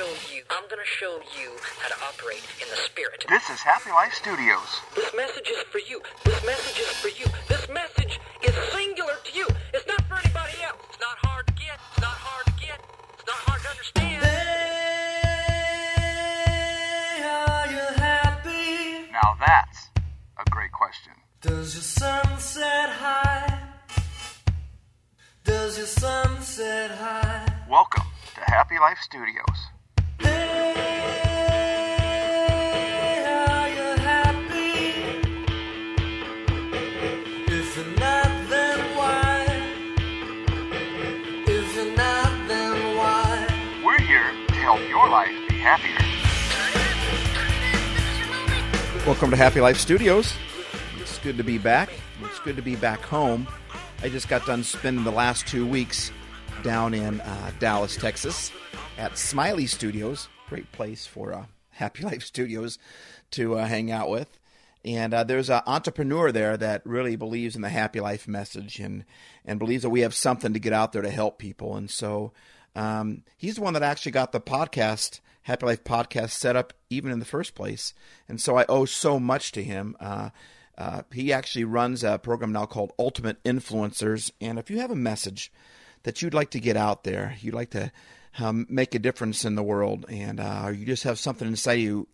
show you. I'm gonna show you how to operate in the spirit. This is Happy Life Studios. This message is for you. This message is for you. This message is singular to you. It's not for anybody else. It's not hard to get. It's not hard to get. It's not hard to understand. Are you happy? Now that's a great question. Does your sun set high? Does your sun set high? Welcome to Happy Life Studios. Happier. Welcome to Happy Life Studios. It's good to be back. It's good to be back home. I just got done spending the last two weeks down in uh, Dallas, Texas, at Smiley Studios. Great place for uh, Happy Life Studios to uh, hang out with. And uh, there's an entrepreneur there that really believes in the happy life message and, and believes that we have something to get out there to help people. And so um, he's the one that actually got the podcast, Happy Life podcast, set up even in the first place. And so I owe so much to him. Uh, uh, he actually runs a program now called Ultimate Influencers. And if you have a message that you'd like to get out there, you'd like to um, make a difference in the world, and uh, you just have something inside you,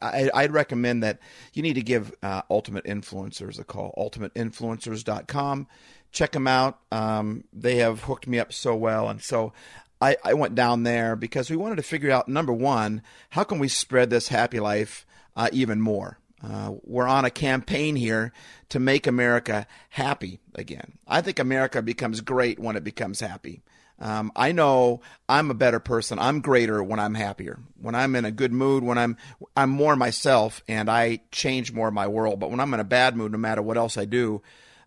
I, I'd recommend that you need to give uh, Ultimate Influencers a call. UltimateInfluencers.com. Check them out. Um, they have hooked me up so well, and so I, I went down there because we wanted to figure out number one, how can we spread this happy life uh, even more? Uh, we're on a campaign here to make America happy again. I think America becomes great when it becomes happy. Um, I know I'm a better person. I'm greater when I'm happier. When I'm in a good mood, when I'm I'm more myself, and I change more of my world. But when I'm in a bad mood, no matter what else I do,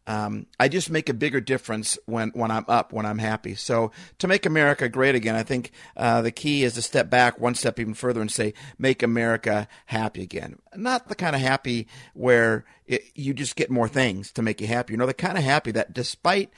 um, I just make a bigger difference when, when I'm up, when I'm happy. So to make America great again, I think uh, the key is to step back one step even further and say, make America happy again. Not the kind of happy where it, you just get more things to make you happy. You know, the kind of happy that despite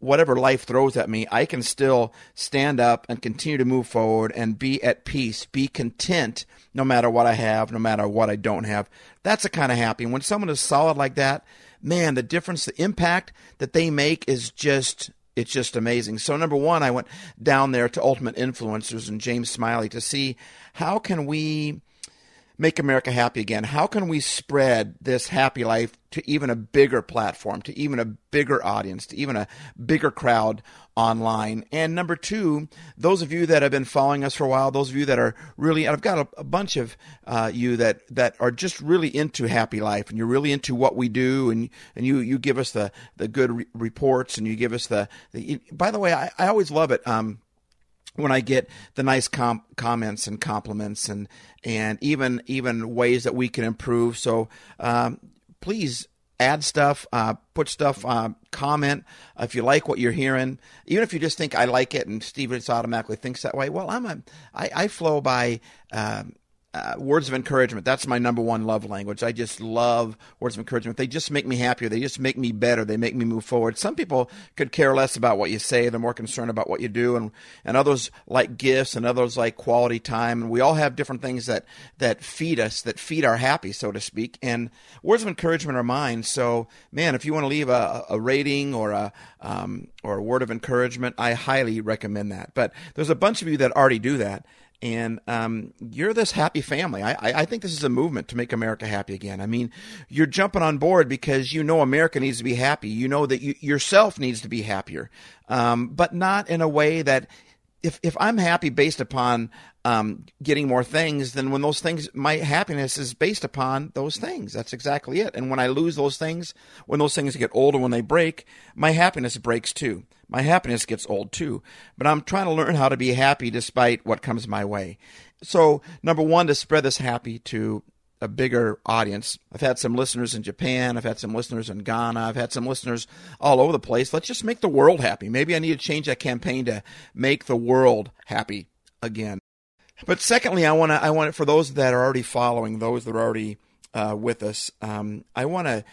whatever life throws at me, I can still stand up and continue to move forward and be at peace, be content no matter what I have, no matter what I don't have. That's the kind of happy. When someone is solid like that, man, the difference, the impact that they make is just it's just amazing. So number one, I went down there to Ultimate Influencers and James Smiley to see how can we make America happy again? How can we spread this happy life to even a bigger platform, to even a bigger audience, to even a bigger crowd online? And number two, those of you that have been following us for a while, those of you that are really, I've got a, a bunch of uh, you that, that are just really into happy life and you're really into what we do and, and you, you give us the, the good re- reports and you give us the, the by the way, I, I always love it. Um, when I get the nice com- comments and compliments and and even even ways that we can improve. So um, please add stuff, uh, put stuff, uh, comment if you like what you're hearing. Even if you just think I like it, and Steve just automatically thinks that way. Well, I'm a I, I flow by. Um, uh, words of encouragement. That's my number one love language. I just love words of encouragement. They just make me happier. They just make me better. They make me move forward. Some people could care less about what you say. They're more concerned about what you do, and and others like gifts, and others like quality time. And we all have different things that that feed us, that feed our happy, so to speak. And words of encouragement are mine. So, man, if you want to leave a, a rating or a um, or a word of encouragement, I highly recommend that. But there's a bunch of you that already do that and um, you're this happy family. I, I think this is a movement to make America happy again. I mean, you're jumping on board because you know America needs to be happy. You know that you, yourself needs to be happier, um, but not in a way that if if I'm happy based upon um, getting more things, then when those things, my happiness is based upon those things. That's exactly it. And when I lose those things, when those things get older, when they break, my happiness breaks too. My happiness gets old too. But I'm trying to learn how to be happy despite what comes my way. So number one, to spread this happy to a bigger audience. I've had some listeners in Japan. I've had some listeners in Ghana. I've had some listeners all over the place. Let's just make the world happy. Maybe I need to change that campaign to make the world happy again. But secondly, I want to I want it for those that are already following, those that are already uh, with us. Um, I want to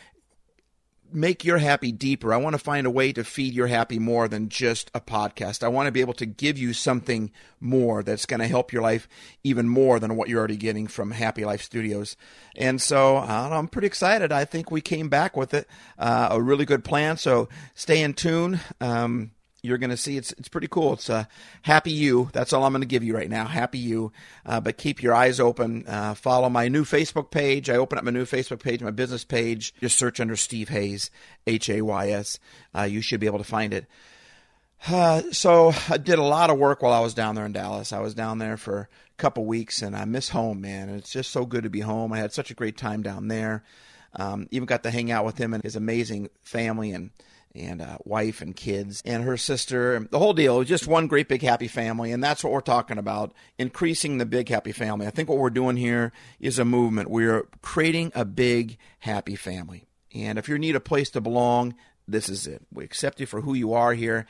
make your happy deeper. I want to find a way to feed your happy more than just a podcast. I want to be able to give you something more that's going to help your life even more than what you're already getting from Happy Life Studios. And so uh, I'm pretty excited. I think we came back with it, uh, a really good plan. So stay in tune. Um, you're going to see it's it's pretty cool. It's uh, happy you. That's all I'm going to give you right now. Happy you. Uh, but keep your eyes open. Uh, follow my new Facebook page. I open up my new Facebook page, my business page. Just search under Steve Hays, H A Y S. Uh, you should be able to find it. Uh, so I did a lot of work while I was down there in Dallas. I was down there for a couple weeks, and I miss home, man. It's just so good to be home. I had such a great time down there. Um, even got to hang out with him and his amazing family and and uh, wife and kids and her sister. and The whole deal just one great big happy family, and that's what we're talking about: increasing the big happy family. I think what we're doing here is a movement. We're creating a big happy family, and if you need a place to belong, this is it. We accept you for who you are here.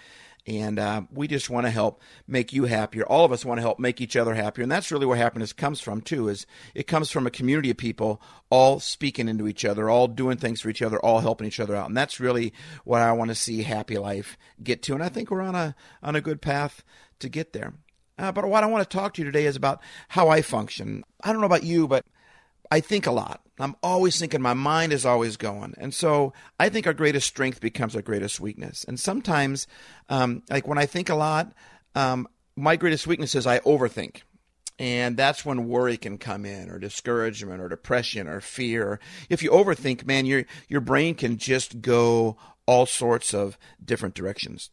And uh, we just want to help make you happier. All of us want to help make each other happier, and that's really where happiness comes from too. Is it comes from a community of people all speaking into each other, all doing things for each other, all helping each other out, and that's really what I want to see Happy Life get to. And I think we're on a on a good path to get there. Uh, but what I want to talk to you today is about how I function. I don't know about you, but I think a lot. I'm always thinking, my mind is always going. And so I think our greatest strength becomes our greatest weakness. And sometimes, um, like when I think a lot, um, my greatest weakness is I overthink. And that's when worry can come in, or discouragement, or depression, or fear. If you overthink, man, your your brain can just go all sorts of different directions.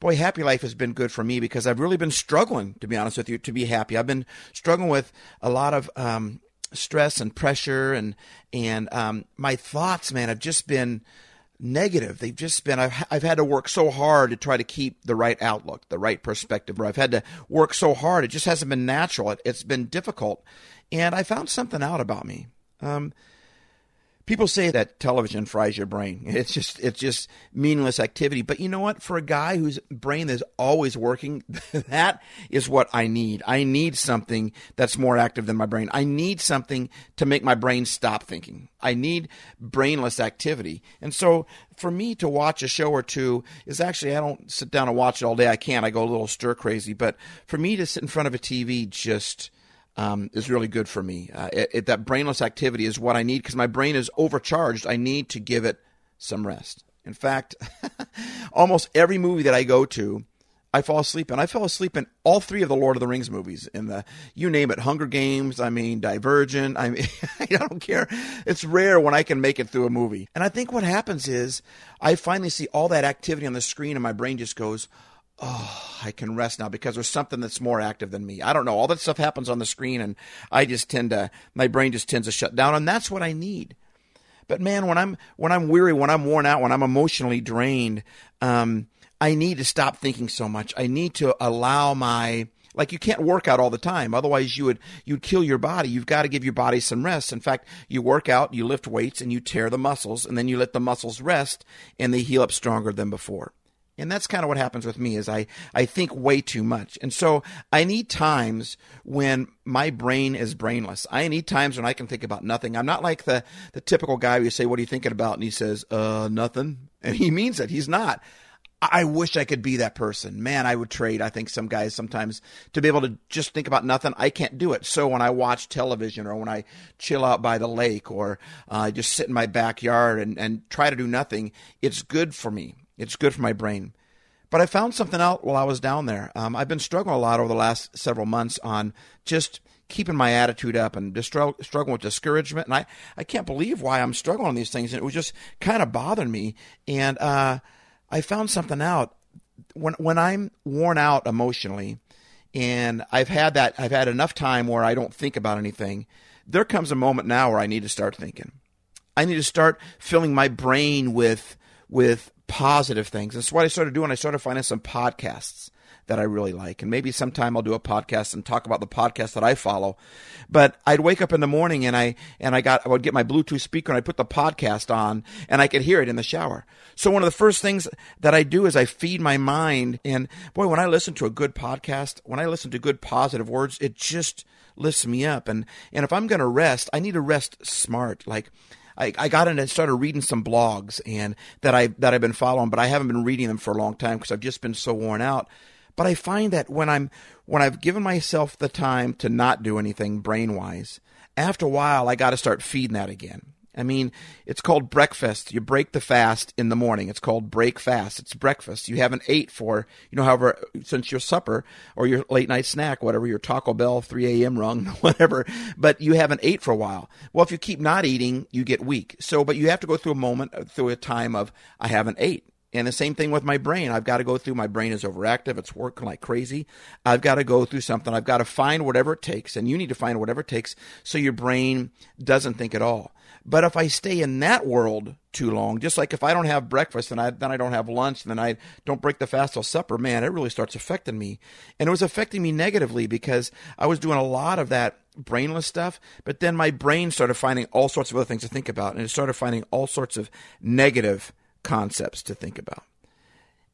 Boy, happy life has been good for me because I've really been struggling, to be honest with you, to be happy. I've been struggling with a lot of um, stress and pressure and and um, my thoughts, man, have just been negative. They've just been. I've I've had to work so hard to try to keep the right outlook, the right perspective. Or I've had to work so hard. It just hasn't been natural. It, has been difficult, and I found something out about me. Um, People say that television fries your brain. It's just it's just meaningless activity. But you know what? For a guy whose brain is always working, that is what I need. I need something that's more active than my brain. I need something to make my brain stop thinking. I need brainless activity. And so for me to watch a show or two is actually I don't sit down and watch it all day. I can't. I go a little stir crazy. But for me to sit in front of a TV just um, is really good for me. Uh, it, it, that brainless activity is what I need because my brain is overcharged. I need to give it some rest. In fact, almost every movie that I go to, I fall asleep in. I fell asleep in all three of the Lord of the Rings movies. In the you name it, Hunger Games. I mean, Divergent. I mean, I don't care. It's rare when I can make it through a movie. And I think what happens is I finally see all that activity on the screen, and my brain just goes oh, I can rest now because there's something that's more active than me. I don't know. All that stuff happens on the screen, and I just tend to, my brain just tends to shut down, and that's what I need. But man, when I'm when I'm weary, when I'm worn out, when I'm emotionally drained, um, I need to stop thinking so much. I need to allow my like you can't work out all the time otherwise you would you'd kill your body you've got to give your body some rest in fact you work out you lift weights and you tear the muscles and then you let the muscles rest and they heal up stronger than before and that's kind of what happens with me is I, I think way too much. And so I need times when my brain is brainless. I need times when I can think about nothing. I'm not like the, the typical guy who you say, what are you thinking about? And he says, uh, nothing. And he means it. He's not. I wish I could be that person. Man, I would trade, I think, some guys sometimes to be able to just think about nothing. I can't do it. So when I watch television or when I chill out by the lake or uh, just sit in my backyard and, and try to do nothing, it's good for me. It's good for my brain. But I found something out while I was down there. Um, I've been struggling a lot over the last several months on just keeping my attitude up and just struggling with discouragement. And I, I can't believe why I'm struggling on these things. And it was just kind of bothering me. And uh, I found something out. When, when I'm worn out emotionally, and I've had that, I've had enough time where I don't think about anything, there comes a moment now where I need to start thinking. I need to start filling my brain with with positive things. That's what I started doing. I started finding some podcasts that I really like. And maybe sometime I'll do a podcast and talk about the podcast that I follow. But I'd wake up in the morning and I and I got I would get my Bluetooth speaker and I put the podcast on and I could hear it in the shower. So one of the first things that I do is I feed my mind and boy when I listen to a good podcast, when I listen to good positive words, it just lifts me up and and if I'm going to rest, I need to rest smart. Like I, I got in and started reading some blogs and that I that I've been following, but I haven't been reading them for a long time because I've just been so worn out. But I find that when I'm when I've given myself the time to not do anything brain wise, after a while I got to start feeding that again. I mean, it's called breakfast. You break the fast in the morning. It's called break fast. It's breakfast. You haven't ate for, you know, however, since your supper or your late night snack, whatever, your Taco Bell 3 a.m. rung, whatever, but you haven't ate for a while. Well, if you keep not eating, you get weak. So, but you have to go through a moment, through a time of, I haven't ate. And the same thing with my brain. I've got to go through, my brain is overactive. It's working like crazy. I've got to go through something. I've got to find whatever it takes. And you need to find whatever it takes so your brain doesn't think at all. But if I stay in that world too long, just like if I don't have breakfast and I, then I don't have lunch, and then I don't break the fast till supper, man, it really starts affecting me. And it was affecting me negatively because I was doing a lot of that brainless stuff, but then my brain started finding all sorts of other things to think about, and it started finding all sorts of negative concepts to think about.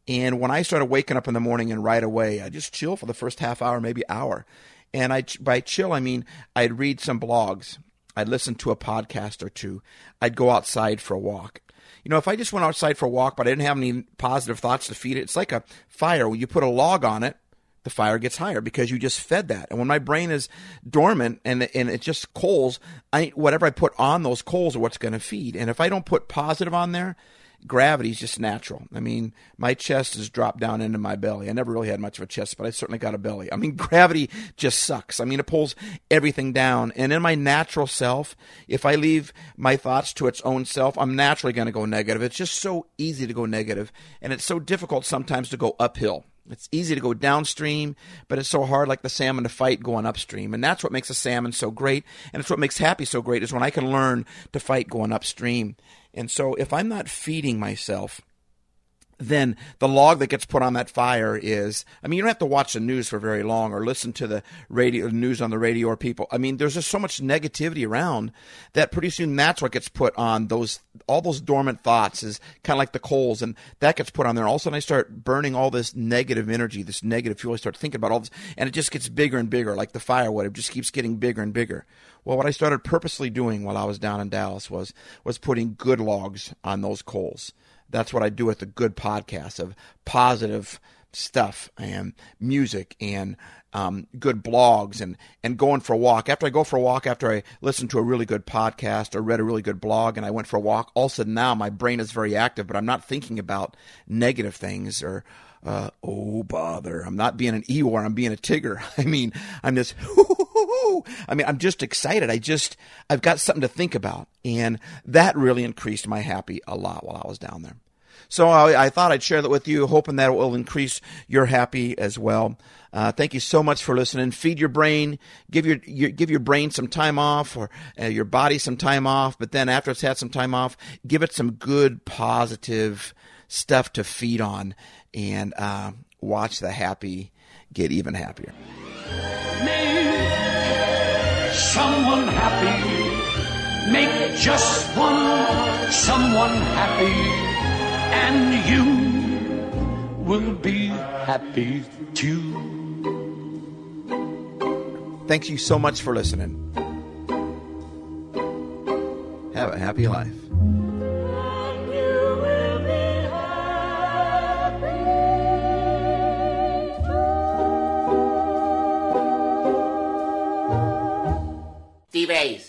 And when I started waking up in the morning and right away, I just chill for the first half hour, maybe hour. And I, by chill, I mean I'd read some blogs, I'd listen to a podcast or two, I'd go outside for a walk. You know, if I just went outside for a walk, but I didn't have any positive thoughts to feed it, it's like a fire. When you put a log on it, the fire gets higher because you just fed that. And when my brain is dormant and and it's just coals, I whatever I put on those coals are what's going to feed. And if I don't put positive on there, gravity's just natural. I mean, my chest has dropped down into my belly. I never really had much of a chest, but I certainly got a belly. I mean, gravity just sucks. I mean, it pulls everything down. And in my natural self, if I leave my thoughts to its own self, I'm naturally going to go negative. It's just so easy to go negative, and it's so difficult sometimes to go uphill. It's easy to go downstream, but it's so hard, like the salmon, to fight going upstream. And that's what makes a salmon so great. And it's what makes happy so great is when I can learn to fight going upstream. And so if I'm not feeding myself, then the log that gets put on that fire is I mean you don't have to watch the news for very long or listen to the radio news on the radio or people. I mean there's just so much negativity around that pretty soon that's what gets put on those all those dormant thoughts is kind of like the coals and that gets put on there. All of a sudden I start burning all this negative energy this negative fuel. I start thinking about all this and it just gets bigger and bigger like the firewood it just keeps getting bigger and bigger. Well what I started purposely doing while I was down in Dallas was was putting good logs on those coals that's what I do with a good podcast of positive stuff and music and um, good blogs and, and going for a walk. After I go for a walk, after I listen to a really good podcast or read a really good blog and I went for a walk, all of a sudden now my brain is very active, but I'm not thinking about negative things or, uh, oh bother. I'm not being an Eeyore. I'm being a Tigger. I mean, I'm just, I mean, I'm just excited. I just, I've got something to think about. And that really increased my happy a lot while I was down there. So I, I thought I'd share that with you, hoping that it will increase your happy as well. Uh, thank you so much for listening. Feed your brain, give your, your give your brain some time off, or uh, your body some time off. But then after it's had some time off, give it some good positive stuff to feed on, and uh, watch the happy get even happier. Make someone happy. Make just one someone happy. And you will be happy too. Thank you so much for listening. Have a happy life. nivel.